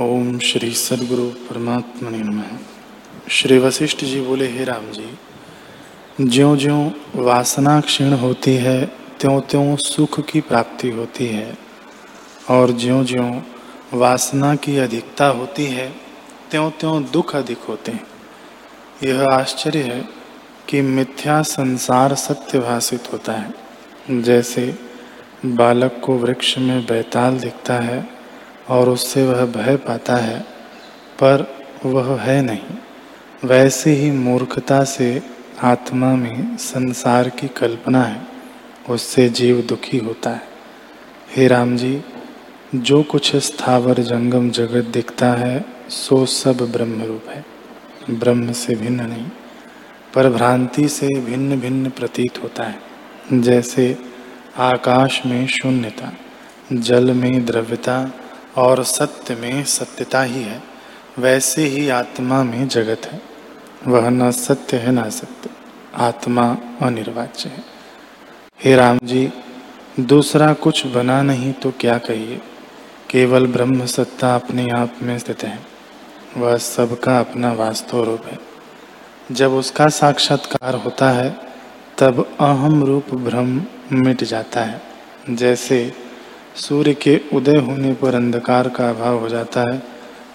ओम श्री सदगुरु परमात्मा नमः। श्री वशिष्ठ जी बोले, हे राम जी ज्यो ज्यो वासना क्षीण होती है त्यों त्यों सुख की प्राप्ति होती है। और ज्यो ज्यो वासना की अधिकता होती है त्यों त्यों दुख अधिक होते हैं। यह आश्चर्य है कि मिथ्या संसार सत्य भाषित होता है। जैसे बालक को वृक्ष में बैताल दिखता है और उससे वह भय पाता है, पर वह है नहीं। वैसे ही मूर्खता से आत्मा में संसार की कल्पना है, उससे जीव दुखी होता है। हे राम जी, जो कुछ स्थावर जंगम जगत दिखता है, सो सब ब्रह्म रूप है। ब्रह्म से भिन्न नहीं, पर भ्रांति से भिन्न भिन्न प्रतीत होता है, जैसे आकाश में शून्यता, जल में द्रव्यता और सत्य में सत्यता ही है, वैसे ही आत्मा में जगत है। वह न सत्य है, न सत्य आत्मा अनिर्वाच्य है। हे राम जी, दूसरा कुछ बना नहीं तो क्या कहिए? केवल ब्रह्म सत्ता अपने आप में स्थित है। वह सबका अपना वास्तव रूप है। जब उसका साक्षात्कार होता है, तब अहम रूप भ्रम मिट जाता है। जैसे सूर्य के उदय होने पर अंधकार का अभाव हो जाता है।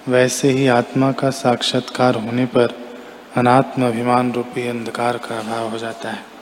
वैसे ही आत्मा का साक्षात्कार होने पर अनात्म अभिमान रूपी अंधकार का अभाव हो जाता है।